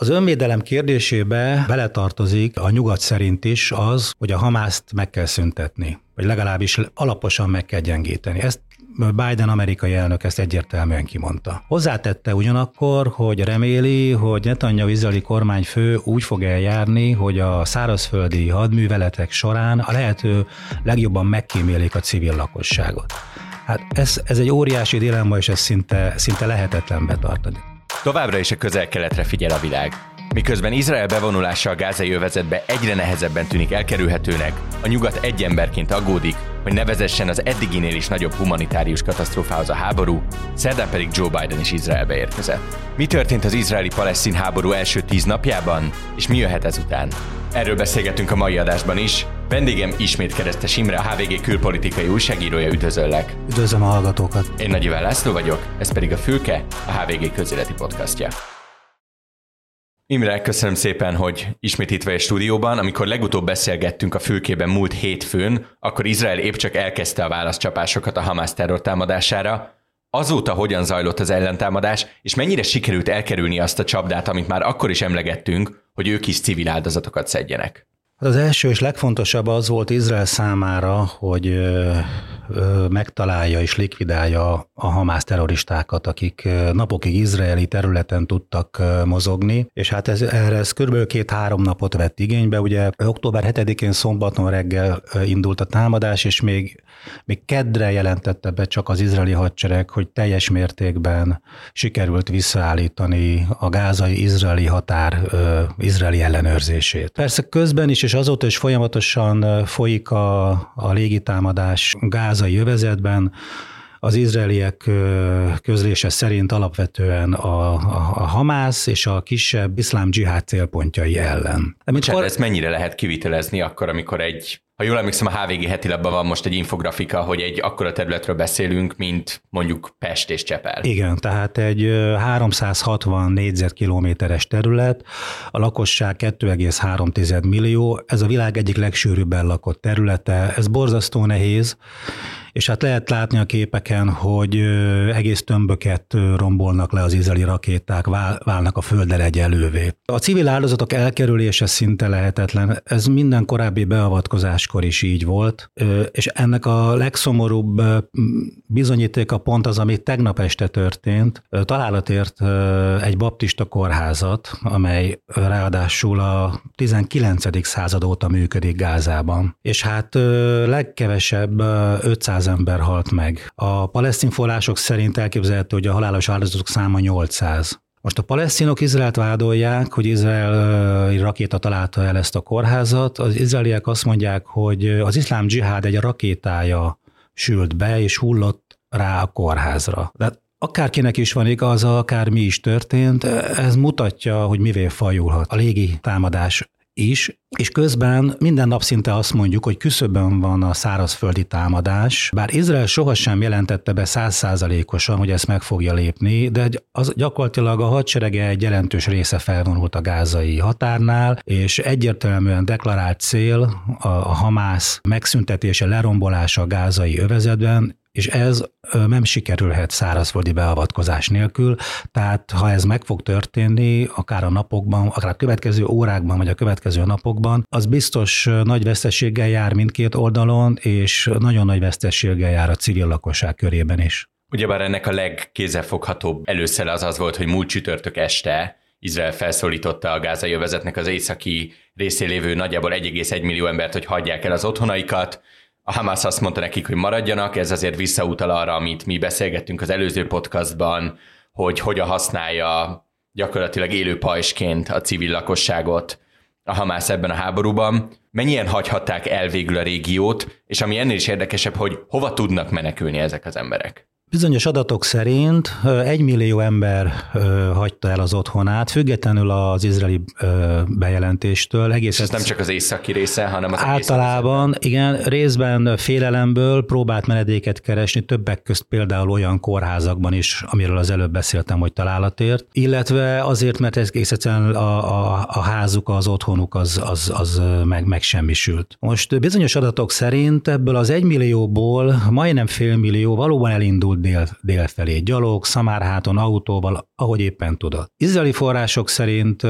Az önvédelem kérdésébe beletartozik a nyugat szerint is az, hogy a Hamászt meg kell szüntetni, vagy legalábbis alaposan meg kell gyengíteni. Ezt Biden amerikai elnök ezt egyértelműen kimondta. Hozzátette ugyanakkor, hogy reméli, hogy Netanyahu izraeli kormányfő úgy fog eljárni, hogy a szárazföldi hadműveletek során a lehető legjobban megkímélik a civil lakosságot. Hát ez, ez egy óriási dilemma, és ez szinte, szinte lehetetlen betartani. Továbbra is a közel-keletre figyel a világ. Miközben Izrael bevonulása a gázai övezetbe egyre nehezebben tűnik elkerülhetőnek, a nyugat egy emberként aggódik, hogy nevezessen az eddiginél is nagyobb humanitárius katasztrófához a háború, szerdán pedig Joe Biden is Izraelbe érkezett. Mi történt az izraeli-palesztin háború első tíz napjában, és mi jöhet ezután? Erről beszélgetünk a mai adásban is. Vendégem ismét Keresztes Imre, a HVG külpolitikai újságírója, üdvözöllek. Üdvözlöm a hallgatókat. Én Nagy Iván László vagyok, ez pedig a Fülke, a HVG közéleti podcastja. Imre, köszönöm szépen, hogy ismét itt vagy a stúdióban. Amikor legutóbb beszélgettünk a fülkében múlt hétfőn, akkor Izrael épp csak elkezdte a válaszcsapásokat a Hamász terrortámadására. Azóta hogyan zajlott az ellentámadás, és mennyire sikerült elkerülni azt a csapdát, amit már akkor is emlegettünk, hogy ők is civil áldozatokat szedjenek? Hát az első és legfontosabb az volt Izrael számára, hogy megtalálja és likvidálja a Hamász terroristákat, akik napokig izraeli területen tudtak mozogni, és hát ez, erre ez kb. két-három napot vett igénybe. Ugye október 7-én szombaton reggel indult a támadás, és még, még kedre jelentette be csak az izraeli hadsereg, hogy teljes mértékben sikerült visszaállítani a gázai izraeli határ izraeli ellenőrzését. Persze közben is, és azóta is folyamatosan folyik a, a légitámadás gáz gázai övezetben, az izraeliek közlése szerint alapvetően a, a, a Hamász és a kisebb iszlám dzsihád célpontjai ellen. De mint kor... ezt mennyire lehet kivitelezni akkor, amikor egy, ha jól emlékszem, a HVG heti labban van most egy infografika, hogy egy akkora területről beszélünk, mint mondjuk Pest és Csepel. Igen, tehát egy 360 négyzetkilométeres terület, a lakosság 2,3 millió, ez a világ egyik legsűrűbben lakott területe, ez borzasztó nehéz, és hát lehet látni a képeken, hogy egész tömböket rombolnak le az izraeli rakéták, válnak a földdel egyelővé. A civil áldozatok elkerülése szinte lehetetlen, ez minden korábbi beavatkozáskor is így volt, és ennek a legszomorúbb bizonyítéka pont az, ami tegnap este történt. Találatért egy baptista kórházat, amely ráadásul a 19. század óta működik Gázában. És hát legkevesebb 500 ember halt meg. A palesztin források szerint elképzelhető, hogy a halálos áldozatok száma 800. Most a palesztinok Izraelt vádolják, hogy Izrael rakéta találta el ezt a kórházat. Az izraeliek azt mondják, hogy az iszlám dzsihád egy rakétája sült be, és hullott rá a kórházra. De akárkinek is van igaza, akár mi is történt, ez mutatja, hogy mivé fajulhat a légi támadás is, és közben minden nap szinte azt mondjuk, hogy küszöbön van a szárazföldi támadás, bár Izrael sohasem jelentette be százszázalékosan, hogy ezt meg fogja lépni, de az gyakorlatilag a hadserege egy jelentős része felvonult a gázai határnál, és egyértelműen deklarált cél a Hamász megszüntetése, lerombolása a gázai övezetben, és ez nem sikerülhet szárazföldi beavatkozás nélkül, tehát ha ez meg fog történni, akár a napokban, akár a következő órákban, vagy a következő napokban, az biztos nagy veszteséggel jár mindkét oldalon, és nagyon nagy veszteséggel jár a civil lakosság körében is. Ugyebár ennek a legkézzelfoghatóbb előszele az az volt, hogy múlt csütörtök este Izrael felszólította a gázai övezetnek az északi részén lévő nagyjából 1,1 millió embert, hogy hagyják el az otthonaikat, a Hamas azt mondta nekik, hogy maradjanak, ez azért visszautal arra, amit mi beszélgettünk az előző podcastban, hogy hogyan használja gyakorlatilag élő pajsként a civil lakosságot a Hamász ebben a háborúban. Mennyien hagyhatták el végül a régiót, és ami ennél is érdekesebb, hogy hova tudnak menekülni ezek az emberek? Bizonyos adatok szerint egy millió ember hagyta el az otthonát, függetlenül az izraeli bejelentéstől. Egész ez nem csak az északi része, hanem az Általában, igen, részben félelemből próbált menedéket keresni, többek közt például olyan kórházakban is, amiről az előbb beszéltem, hogy találatért, illetve azért, mert egész egyszerűen a, a, a házuk, az otthonuk az, az, az meg, megsemmisült. Most bizonyos adatok szerint ebből az egymillióból majdnem félmillió valóban elindult elindult dél, dél felé, gyalog, szamárháton, autóval, ahogy éppen tudott. Izraeli források szerint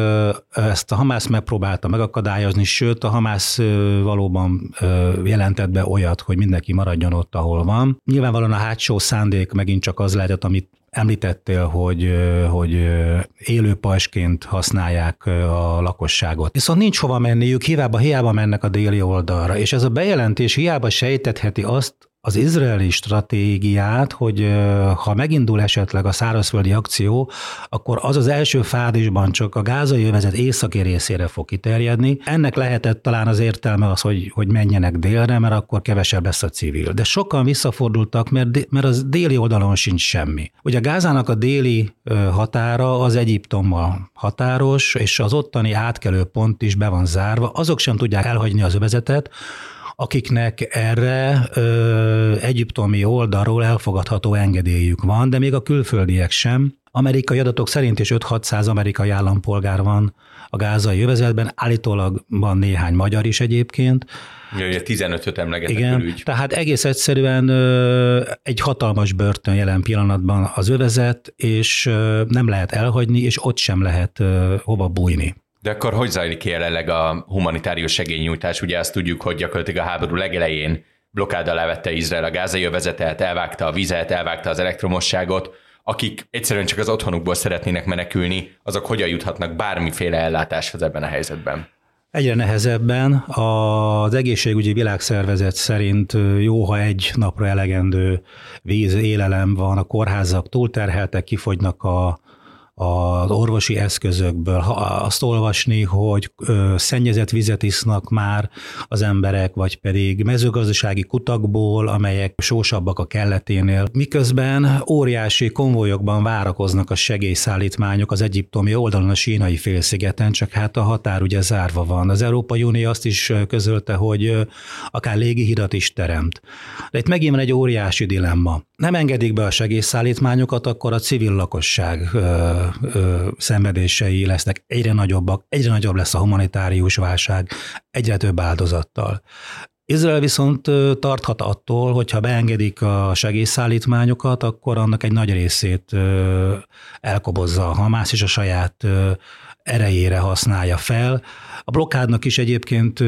ezt a Hamász megpróbálta megakadályozni, sőt a Hamász valóban jelentett be olyat, hogy mindenki maradjon ott, ahol van. Nyilvánvalóan a hátsó szándék megint csak az lehetett, amit Említettél, hogy, hogy élő pajsként használják a lakosságot. Viszont nincs hova menniük, hiába, hiába mennek a déli oldalra, és ez a bejelentés hiába sejtetheti azt, az izraeli stratégiát, hogy ha megindul esetleg a szárazföldi akció, akkor az az első fázisban csak a gázai övezet északi részére fog kiterjedni. Ennek lehetett talán az értelme az, hogy, hogy menjenek délre, mert akkor kevesebb lesz a civil. De sokan visszafordultak, mert, mert az déli oldalon sincs semmi. Ugye Gázának a déli határa az Egyiptommal határos, és az ottani átkelő pont is be van zárva. Azok sem tudják elhagyni az övezetet, akiknek erre ö, egyiptomi oldalról elfogadható engedélyük van, de még a külföldiek sem. Amerikai adatok szerint is 5-600 amerikai állampolgár van a gázai övezetben, állítólag van néhány magyar is egyébként. Ja, 15-öt emlegetett Igen, külügy. tehát egész egyszerűen egy hatalmas börtön jelen pillanatban az övezet, és nem lehet elhagyni, és ott sem lehet hova bújni. De akkor hogy zajlik jelenleg a humanitárius segélynyújtás? Ugye azt tudjuk, hogy gyakorlatilag a háború legelején blokkád alá vette Izrael a gázai övezetet, elvágta a vizet, elvágta az elektromosságot, akik egyszerűen csak az otthonukból szeretnének menekülni, azok hogyan juthatnak bármiféle ellátáshoz ebben a helyzetben? Egyre nehezebben. Az egészségügyi világszervezet szerint jó, ha egy napra elegendő víz, élelem van, a kórházak túlterheltek, kifogynak a az orvosi eszközökből, ha azt olvasni, hogy szennyezett vizet isznak már az emberek, vagy pedig mezőgazdasági kutakból, amelyek sósabbak a kelleténél, miközben óriási konvojokban várakoznak a segélyszállítmányok az egyiptomi oldalon a sínai félszigeten, csak hát a határ ugye zárva van. Az Európai Unió azt is közölte, hogy akár légihidat is teremt. De itt megint van egy óriási dilemma. Nem engedik be a segélyszállítmányokat, akkor a civil lakosság ö, szenvedései lesznek egyre nagyobbak, egyre nagyobb lesz a humanitárius válság, egyre több áldozattal. Izrael viszont tarthat attól, hogyha beengedik a segélyszállítmányokat, akkor annak egy nagy részét elkobozza a Hamász, és a saját erejére használja fel. A blokkádnak is egyébként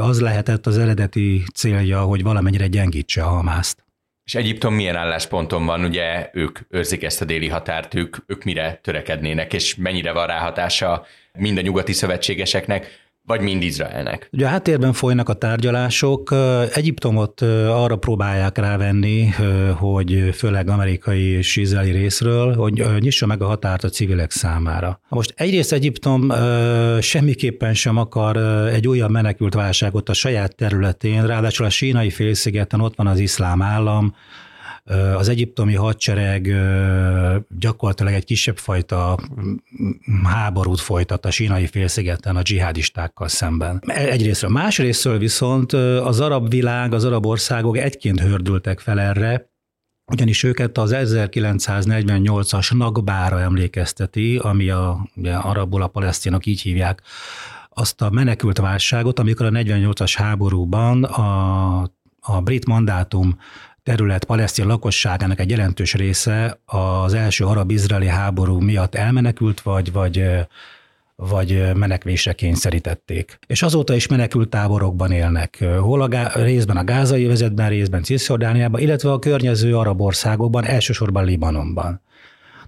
az lehetett az eredeti célja, hogy valamennyire gyengítse a Hamászt. És Egyiptom milyen állásponton van, ugye ők őrzik ezt a déli határt, ők, ők mire törekednének, és mennyire van ráhatása mind a nyugati szövetségeseknek, vagy mind Izraelnek? Ugye a háttérben folynak a tárgyalások. Egyiptomot arra próbálják rávenni, hogy főleg amerikai és izraeli részről, hogy nyissa meg a határt a civilek számára. Most egyrészt Egyiptom semmiképpen sem akar egy újabb menekült válságot a saját területén, ráadásul a sínai félszigeten ott van az iszlám állam, az egyiptomi hadsereg gyakorlatilag egy kisebb fajta háborút folytat a sínai félszigeten a dzsihádistákkal szemben. Egyrésztről. Másrésztről viszont az arab világ, az arab országok egyként hördültek fel erre, ugyanis őket az 1948-as Nagbára emlékezteti, ami a, ugye, arabul a palesztinok így hívják, azt a menekült válságot, amikor a 48-as háborúban a, a brit mandátum terület palesztin lakosságának egy jelentős része az első arab-izraeli háború miatt elmenekült, vagy, vagy vagy menekvésre kényszerítették. És azóta is menekült táborokban élnek, hol a gá- részben a gázai vezetben, részben Cisjordániában, illetve a környező arab országokban, elsősorban Libanonban.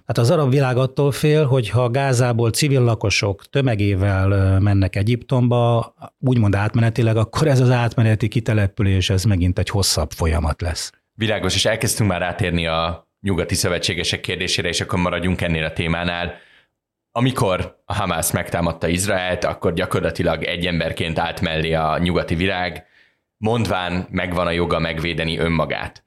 Hát az arab világ attól fél, hogy ha Gázából civil lakosok tömegével mennek Egyiptomba, úgymond átmenetileg, akkor ez az átmeneti kitelepülés, ez megint egy hosszabb folyamat lesz. Világos, és elkezdtünk már átérni a nyugati szövetségesek kérdésére, és akkor maradjunk ennél a témánál. Amikor a Hamász megtámadta Izraelt, akkor gyakorlatilag egy emberként állt mellé a nyugati világ, mondván megvan a joga megvédeni önmagát.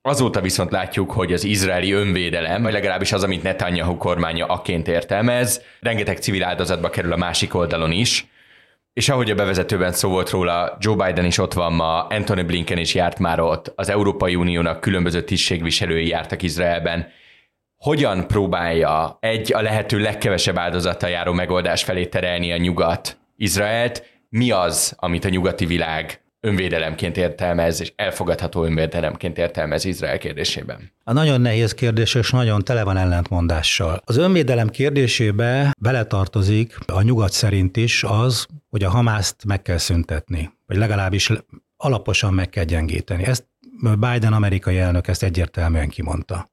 Azóta viszont látjuk, hogy az izraeli önvédelem, vagy legalábbis az, amit Netanyahu kormánya aként értelmez, rengeteg civil áldozatba kerül a másik oldalon is, és ahogy a bevezetőben szó volt róla, Joe Biden is ott van ma, Anthony Blinken is járt már ott, az Európai Uniónak különböző tisztségviselői jártak Izraelben. Hogyan próbálja egy a lehető legkevesebb áldozattal járó megoldás felé terelni a nyugat Izraelt? Mi az, amit a nyugati világ önvédelemként értelmez, és elfogadható önvédelemként értelmez Izrael kérdésében? A nagyon nehéz kérdés, és nagyon tele van ellentmondással. Az önvédelem kérdésébe beletartozik a nyugat szerint is az, hogy a Hamászt meg kell szüntetni, vagy legalábbis alaposan meg kell gyengíteni. Ezt Biden amerikai elnök ezt egyértelműen kimondta.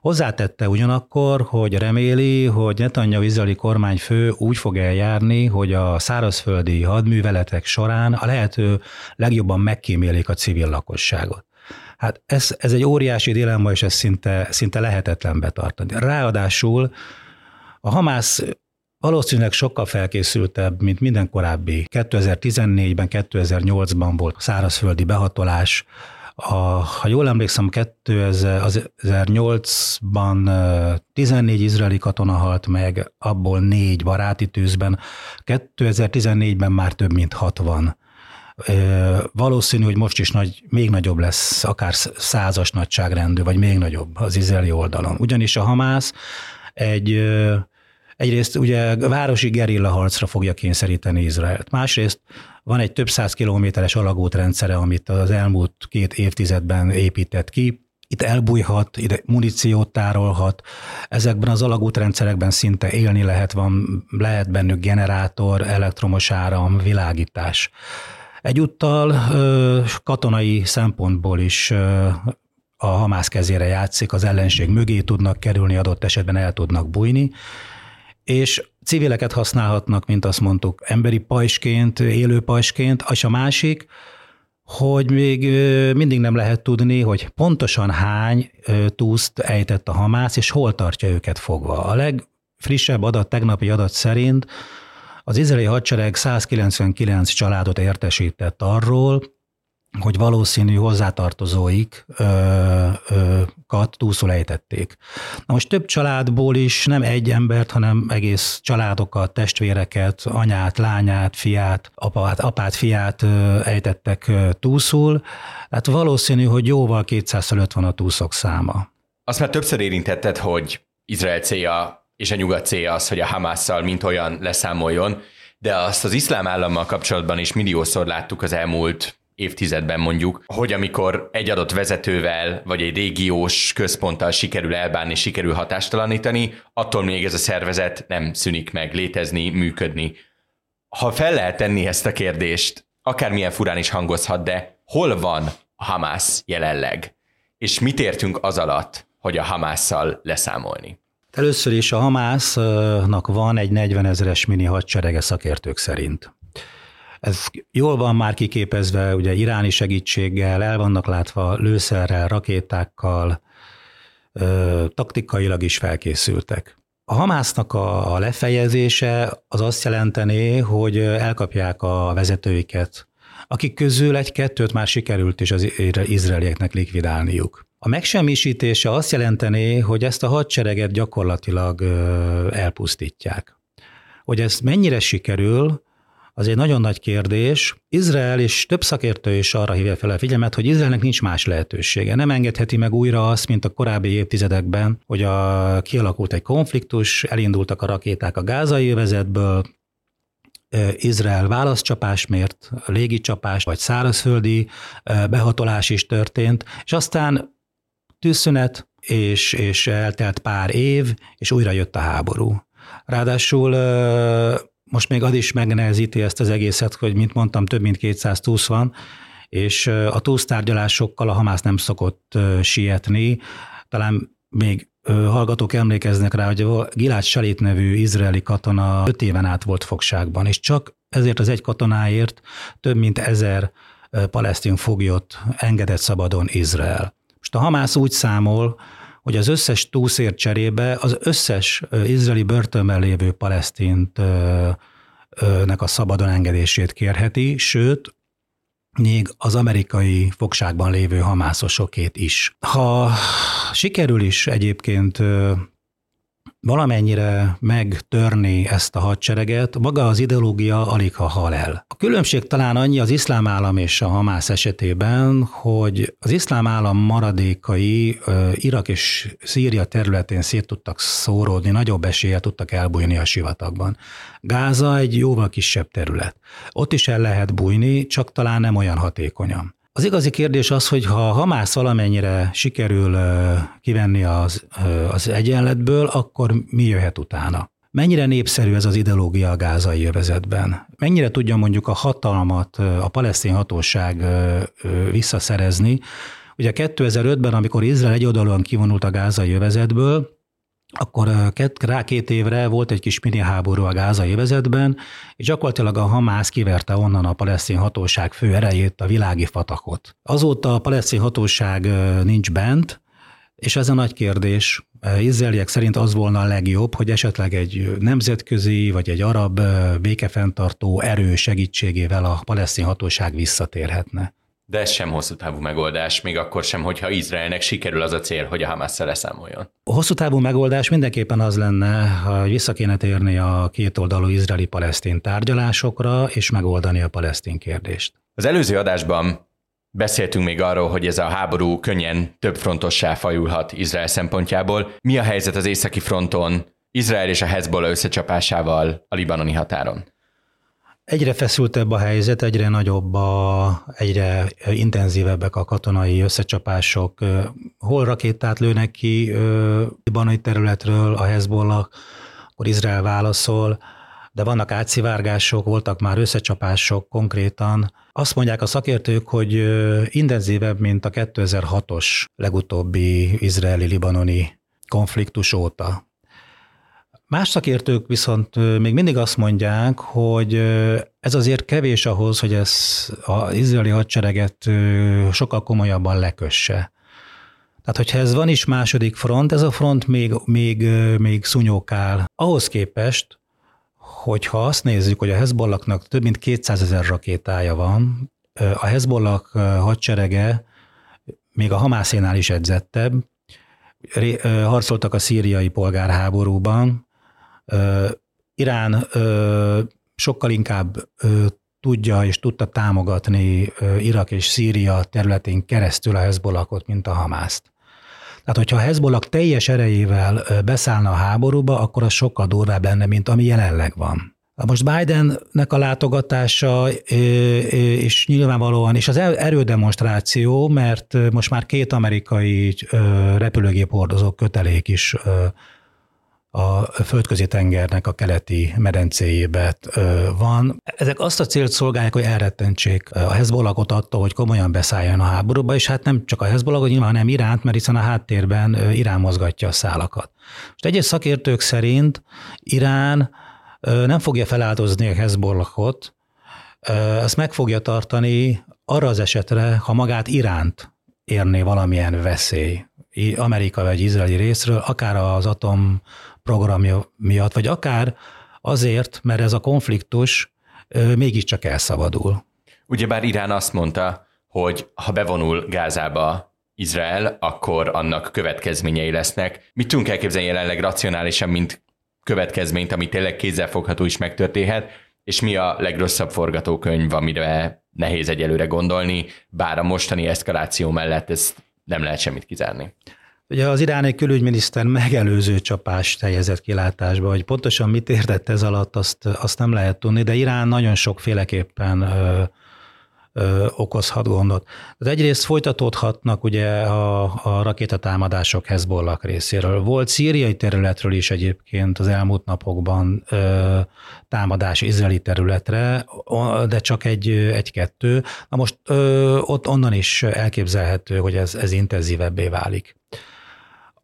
Hozzátette ugyanakkor, hogy reméli, hogy Netanyahu izraeli kormányfő úgy fog eljárni, hogy a szárazföldi hadműveletek során a lehető legjobban megkímélik a civil lakosságot. Hát ez, ez egy óriási dilemma, és ez szinte, szinte lehetetlen betartani. Ráadásul a Hamász valószínűleg sokkal felkészültebb, mint minden korábbi. 2014-ben, 2008-ban volt szárazföldi behatolás, a, ha jól emlékszem, 2008-ban 14 izraeli katona halt meg, abból négy baráti tűzben, 2014-ben már több mint 60. Valószínű, hogy most is nagy, még nagyobb lesz, akár százas nagyságrendű, vagy még nagyobb az izraeli oldalon. Ugyanis a Hamász egy egyrészt ugye városi gerilla harcra fogja kényszeríteni Izraelt. Másrészt van egy több száz kilométeres alagútrendszere, amit az elmúlt két évtizedben épített ki, itt elbújhat, ide muníciót tárolhat, ezekben az alagútrendszerekben szinte élni lehet, van, lehet bennük generátor, elektromos áram, világítás. Egyúttal katonai szempontból is a Hamász kezére játszik, az ellenség mögé tudnak kerülni, adott esetben el tudnak bújni, és civileket használhatnak, mint azt mondtuk, emberi pajsként, élő pajsként, és a másik, hogy még mindig nem lehet tudni, hogy pontosan hány túszt ejtett a Hamász, és hol tartja őket fogva. A legfrissebb adat, tegnapi adat szerint az izraeli hadsereg 199 családot értesített arról, hogy valószínű hozzátartozóik kat túlszul ejtették. Na most több családból is nem egy embert, hanem egész családokat, testvéreket, anyát, lányát, fiát, apát, apát fiát ejtettek túlszul. Hát valószínű, hogy jóval 200 fölött van a túlszok száma. Azt már többször érintetted, hogy Izrael célja és a nyugat célja az, hogy a Hamásszal mint olyan leszámoljon, de azt az iszlám állammal kapcsolatban is milliószor láttuk az elmúlt évtizedben mondjuk, hogy amikor egy adott vezetővel vagy egy régiós központtal sikerül elbánni, sikerül hatástalanítani, attól még ez a szervezet nem szűnik meg létezni, működni. Ha fel lehet tenni ezt a kérdést, akármilyen furán is hangozhat, de hol van a Hamász jelenleg? És mit értünk az alatt, hogy a Hamásszal leszámolni? Először is a Hamásznak van egy 40 ezeres mini hadserege szakértők szerint. Ez jól van már kiképezve, ugye iráni segítséggel, el vannak látva lőszerrel, rakétákkal, taktikailag is felkészültek. A Hamásznak a, a lefejezése az azt jelentené, hogy elkapják a vezetőiket, akik közül egy-kettőt már sikerült is az izraelieknek likvidálniuk. A megsemmisítése azt jelentené, hogy ezt a hadsereget gyakorlatilag elpusztítják. Hogy ez mennyire sikerül, az egy nagyon nagy kérdés. Izrael és több szakértő is arra hívja fel a figyelmet, hogy Izraelnek nincs más lehetősége. Nem engedheti meg újra azt, mint a korábbi évtizedekben, hogy a, kialakult egy konfliktus, elindultak a rakéták a gázai övezetből, Izrael válaszcsapás mért, légicsapás vagy szárazföldi behatolás is történt, és aztán tűzszünet, és, és eltelt pár év, és újra jött a háború. Ráadásul most még az is megnehezíti ezt az egészet, hogy mint mondtam, több mint 200 túsz van, és a túsztárgyalásokkal a Hamász nem szokott sietni. Talán még hallgatók emlékeznek rá, hogy a Gilad Salit nevű izraeli katona öt éven át volt fogságban, és csak ezért az egy katonáért több mint ezer palesztin foglyot engedett szabadon Izrael. Most a Hamász úgy számol, hogy az összes túszért cserébe az összes izraeli börtönben lévő palesztint nek a szabadon engedését kérheti, sőt, még az amerikai fogságban lévő hamászosokét is. Ha sikerül is egyébként valamennyire megtörni ezt a hadsereget, maga az ideológia alig ha hal el. A különbség talán annyi az iszlám állam és a Hamász esetében, hogy az iszlám állam maradékai Irak és Szíria területén szét tudtak szóródni, nagyobb eséllyel tudtak elbújni a sivatagban. Gáza egy jóval kisebb terület. Ott is el lehet bújni, csak talán nem olyan hatékonyan. Az igazi kérdés az, hogy ha Hamász valamennyire sikerül kivenni az, az egyenletből, akkor mi jöhet utána? Mennyire népszerű ez az ideológia a gázai jövezetben? Mennyire tudja mondjuk a hatalmat a palesztin hatóság visszaszerezni? Ugye 2005-ben, amikor Izrael egyoldalúan kivonult a gázai jövezetből, akkor rá két évre volt egy kis mini háború a gázai vezetben, és gyakorlatilag a Hamász kiverte onnan a palesztin hatóság fő erejét, a világi fatakot. Azóta a palesztin hatóság nincs bent, és ez a nagy kérdés. Izraeliek szerint az volna a legjobb, hogy esetleg egy nemzetközi vagy egy arab békefenntartó erő segítségével a palesztin hatóság visszatérhetne. De ez sem hosszú távú megoldás, még akkor sem, hogyha Izraelnek sikerül az a cél, hogy a hamas leszámoljon. A hosszú távú megoldás mindenképpen az lenne, ha vissza kéne térni a kétoldalú izraeli-palesztin tárgyalásokra, és megoldani a palesztin kérdést. Az előző adásban beszéltünk még arról, hogy ez a háború könnyen több frontossá fajulhat Izrael szempontjából. Mi a helyzet az északi fronton, Izrael és a Hezbollah összecsapásával a libanoni határon? Egyre feszültebb a helyzet, egyre nagyobb, a, egyre intenzívebbek a katonai összecsapások. Hol rakétát lőnek ki libanai területről a Hezbollah, akkor Izrael válaszol, de vannak átszivárgások, voltak már összecsapások konkrétan. Azt mondják a szakértők, hogy intenzívebb, mint a 2006-os legutóbbi izraeli-libanoni konfliktus óta. Más szakértők viszont még mindig azt mondják, hogy ez azért kevés ahhoz, hogy ez az izraeli hadsereget sokkal komolyabban lekösse. Tehát, hogyha ez van is második front, ez a front még, még, még szunyókál. Ahhoz képest, hogyha azt nézzük, hogy a Hezbollahnak több mint 200 ezer rakétája van, a Hezbollah hadserege még a Hamászénál is edzettebb, harcoltak a szíriai polgárháborúban, Irán sokkal inkább tudja és tudta támogatni Irak és Szíria területén keresztül a Hezbollahot, mint a Hamászt. Tehát, hogyha a Hezbollah teljes erejével beszállna a háborúba, akkor az sokkal durvább lenne, mint ami jelenleg van. Most Bidennek a látogatása, és nyilvánvalóan, és az erődemonstráció, mert most már két amerikai repülőgép hordozó kötelék is a földközi tengernek a keleti medencéjébe van. Ezek azt a célt szolgálják, hogy elrettentsék a Hezbollahot attól, hogy komolyan beszálljon a háborúba, és hát nem csak a Hezbollah, nyilván nem Iránt, mert hiszen a háttérben Irán mozgatja a szálakat. Most egyes szakértők szerint Irán nem fogja feláldozni a Hezbollahot, ezt meg fogja tartani arra az esetre, ha magát Iránt érné valamilyen veszély, Amerika vagy izraeli részről, akár az atom programja miatt, vagy akár azért, mert ez a konfliktus mégiscsak elszabadul. Ugyebár Irán azt mondta, hogy ha bevonul Gázába Izrael, akkor annak következményei lesznek. Mit tudunk elképzelni jelenleg racionálisan, mint következményt, ami tényleg kézzelfogható is megtörténhet, és mi a legrosszabb forgatókönyv, amire nehéz egyelőre gondolni, bár a mostani eszkaláció mellett ezt nem lehet semmit kizárni. Ugye az iráni külügyminiszter megelőző csapást helyezett kilátásba, hogy pontosan mit értett ez alatt, azt, azt nem lehet tudni, de Irán nagyon sokféleképpen ö, ö, okozhat gondot. De egyrészt folytatódhatnak ugye a, a rakétatámadások Hezbollah részéről. Volt szíriai területről is egyébként az elmúlt napokban ö, támadás izraeli területre, de csak egy, egy-kettő. Na most ö, ott onnan is elképzelhető, hogy ez, ez intenzívebbé válik.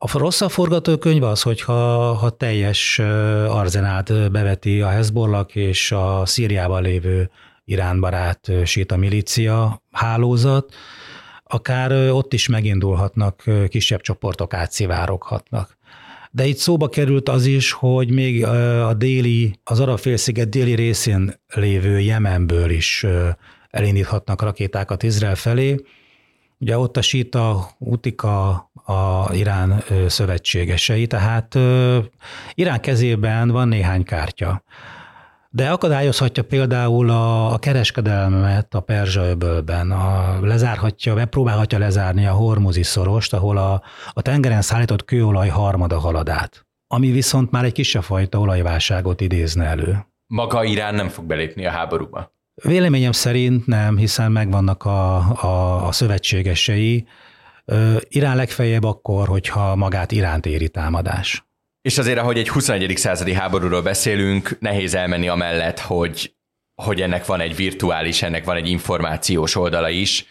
A rosszabb forgatókönyv az, hogyha ha teljes arzenált beveti a Hezbollah és a Szíriában lévő iránbarát síta milícia hálózat, akár ott is megindulhatnak, kisebb csoportok átszivároghatnak. De itt szóba került az is, hogy még a déli, az arab félsziget déli részén lévő Jemenből is elindíthatnak rakétákat Izrael felé, Ugye ott a Sita, Utika a Irán szövetségesei, tehát Irán kezében van néhány kártya. De akadályozhatja például a, a kereskedelmet a Perzsa öbölben, a, lezárhatja, megpróbálhatja lezárni a Hormuzi szorost, ahol a, a tengeren szállított kőolaj harmada haladát, ami viszont már egy kisebb fajta olajválságot idézne elő. Maga Irán nem fog belépni a háborúba? Véleményem szerint nem, hiszen megvannak a, a, a szövetségesei. Irán legfeljebb akkor, hogyha magát Iránt éri támadás. És azért, ahogy egy 21. századi háborúról beszélünk, nehéz elmenni amellett, hogy, hogy ennek van egy virtuális, ennek van egy információs oldala is,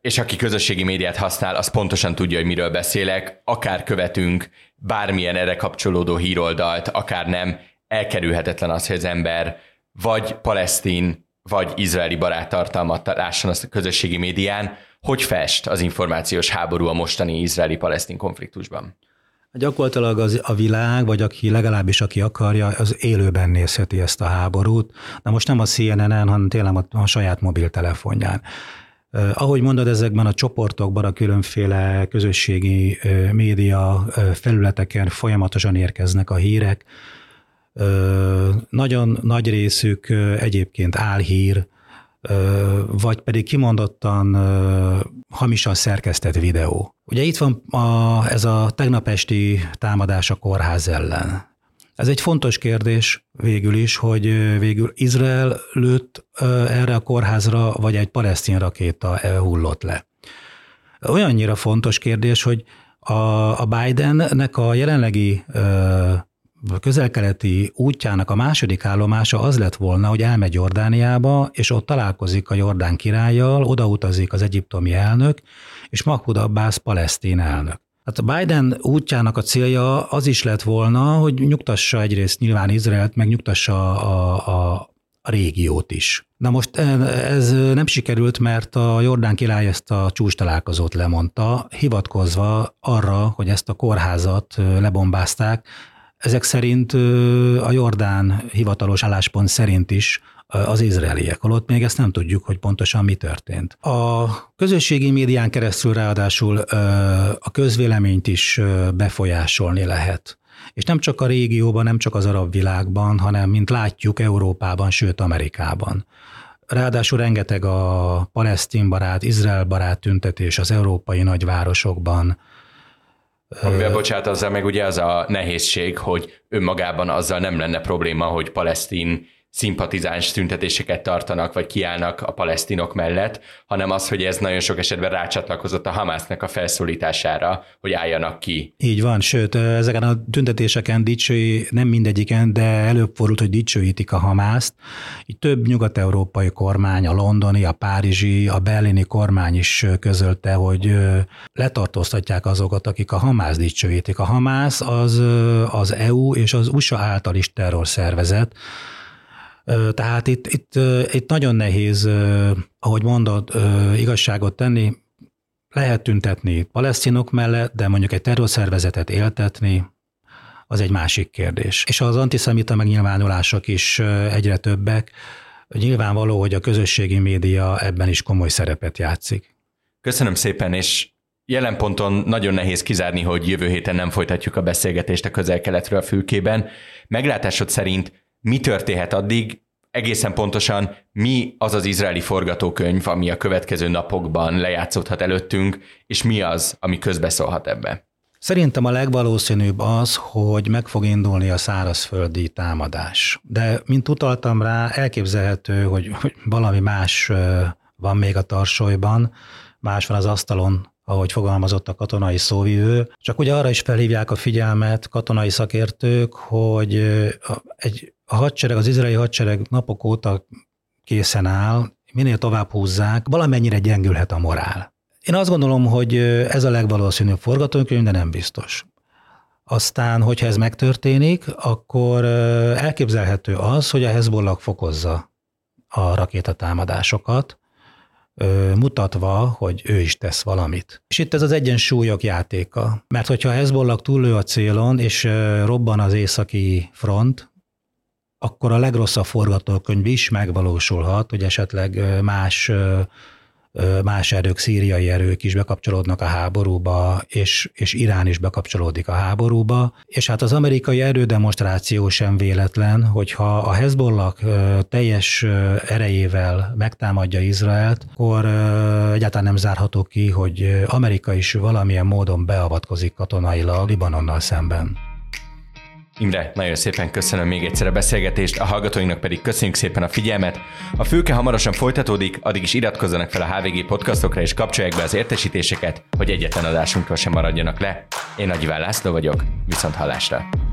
és aki közösségi médiát használ, az pontosan tudja, hogy miről beszélek, akár követünk bármilyen erre kapcsolódó híroldalt, akár nem, elkerülhetetlen az, hogy az ember vagy palesztin, vagy izraeli baráttartalmat lásson a közösségi médián, hogy fest az információs háború a mostani izraeli-palesztin konfliktusban? Gyakorlatilag az, a világ, vagy aki legalábbis aki akarja, az élőben nézheti ezt a háborút. Na most nem a CNN-en, hanem tényleg a, a saját mobiltelefonján. Ahogy mondod, ezekben a csoportokban, a különféle közösségi média felületeken folyamatosan érkeznek a hírek. Nagyon nagy részük egyébként álhír, vagy pedig kimondottan hamisan szerkesztett videó. Ugye itt van a, ez a tegnap esti támadás a kórház ellen. Ez egy fontos kérdés végül is, hogy végül Izrael lőtt erre a kórházra, vagy egy palesztin rakéta hullott le. Olyannyira fontos kérdés, hogy a, a Bidennek a jelenlegi közelkeleti útjának a második állomása az lett volna, hogy elmegy Jordániába, és ott találkozik a Jordán királlyal, odautazik az egyiptomi elnök, és Mahmoud Abbas palesztin elnök. Hát Biden útjának a célja az is lett volna, hogy nyugtassa egyrészt nyilván Izraelt, meg nyugtassa a, a, a régiót is. Na most ez nem sikerült, mert a Jordán király ezt a csúcs találkozót lemondta, hivatkozva arra, hogy ezt a kórházat lebombázták, ezek szerint a Jordán hivatalos álláspont szerint is az izraeliek, holott még ezt nem tudjuk, hogy pontosan mi történt. A közösségi médián keresztül ráadásul a közvéleményt is befolyásolni lehet. És nem csak a régióban, nem csak az arab világban, hanem, mint látjuk, Európában, sőt Amerikában. Ráadásul rengeteg a palesztin barát, Izrael barát tüntetés az európai nagyvárosokban, Amivel, bocsánat, azzal meg ugye az a nehézség, hogy önmagában azzal nem lenne probléma, hogy palesztin szimpatizáns tüntetéseket tartanak, vagy kiállnak a palesztinok mellett, hanem az, hogy ez nagyon sok esetben rácsatlakozott a Hamásznak a felszólítására, hogy álljanak ki. Így van, sőt, ezeken a tüntetéseken dicsői, nem mindegyiken, de előfordult, hogy dicsőítik a Hamászt. Így több nyugat-európai kormány, a londoni, a párizsi, a berlini kormány is közölte, hogy letartóztatják azokat, akik a Hamász dicsőítik. A Hamász az az EU és az USA által is terrorszervezet, tehát itt, itt, itt nagyon nehéz, ahogy mondod, igazságot tenni, lehet tüntetni palesztinok mellett, de mondjuk egy terrorszervezetet éltetni, az egy másik kérdés. És az antiszemita megnyilvánulások is egyre többek. Nyilvánvaló, hogy a közösségi média ebben is komoly szerepet játszik. Köszönöm szépen, és jelen ponton nagyon nehéz kizárni, hogy jövő héten nem folytatjuk a beszélgetést a közel-keletről a fülkében. Meglátásod szerint mi történhet addig, egészen pontosan mi az az izraeli forgatókönyv, ami a következő napokban lejátszódhat előttünk, és mi az, ami közbeszólhat ebbe? Szerintem a legvalószínűbb az, hogy meg fog indulni a szárazföldi támadás. De, mint utaltam rá, elképzelhető, hogy, hogy valami más van még a tarsolyban, más van az asztalon, ahogy fogalmazott a katonai szóvivő. Csak ugye arra is felhívják a figyelmet katonai szakértők, hogy egy a hadsereg, az izraeli hadsereg napok óta készen áll, minél tovább húzzák, valamennyire gyengülhet a morál. Én azt gondolom, hogy ez a legvalószínűbb forgatókönyv, de nem biztos. Aztán, hogyha ez megtörténik, akkor elképzelhető az, hogy a Hezbollah fokozza a rakétatámadásokat, mutatva, hogy ő is tesz valamit. És itt ez az egyensúlyok játéka. Mert hogyha Hezbollah túllő a célon, és robban az északi front, akkor a legrosszabb forgatókönyv is megvalósulhat, hogy esetleg más más erők, szíriai erők is bekapcsolódnak a háborúba, és, és Irán is bekapcsolódik a háborúba. És hát az amerikai erődemonstráció sem véletlen, hogyha a Hezbollah teljes erejével megtámadja Izraelt, akkor egyáltalán nem zárható ki, hogy Amerika is valamilyen módon beavatkozik katonailag Libanonnal szemben. Imre, nagyon szépen köszönöm még egyszer a beszélgetést, a hallgatóinknak pedig köszönjük szépen a figyelmet. A fülke hamarosan folytatódik, addig is iratkozzanak fel a HVG podcastokra és kapcsolják be az értesítéseket, hogy egyetlen adásunkról sem maradjanak le. Én Nagy Iván László vagyok, viszont hallásra!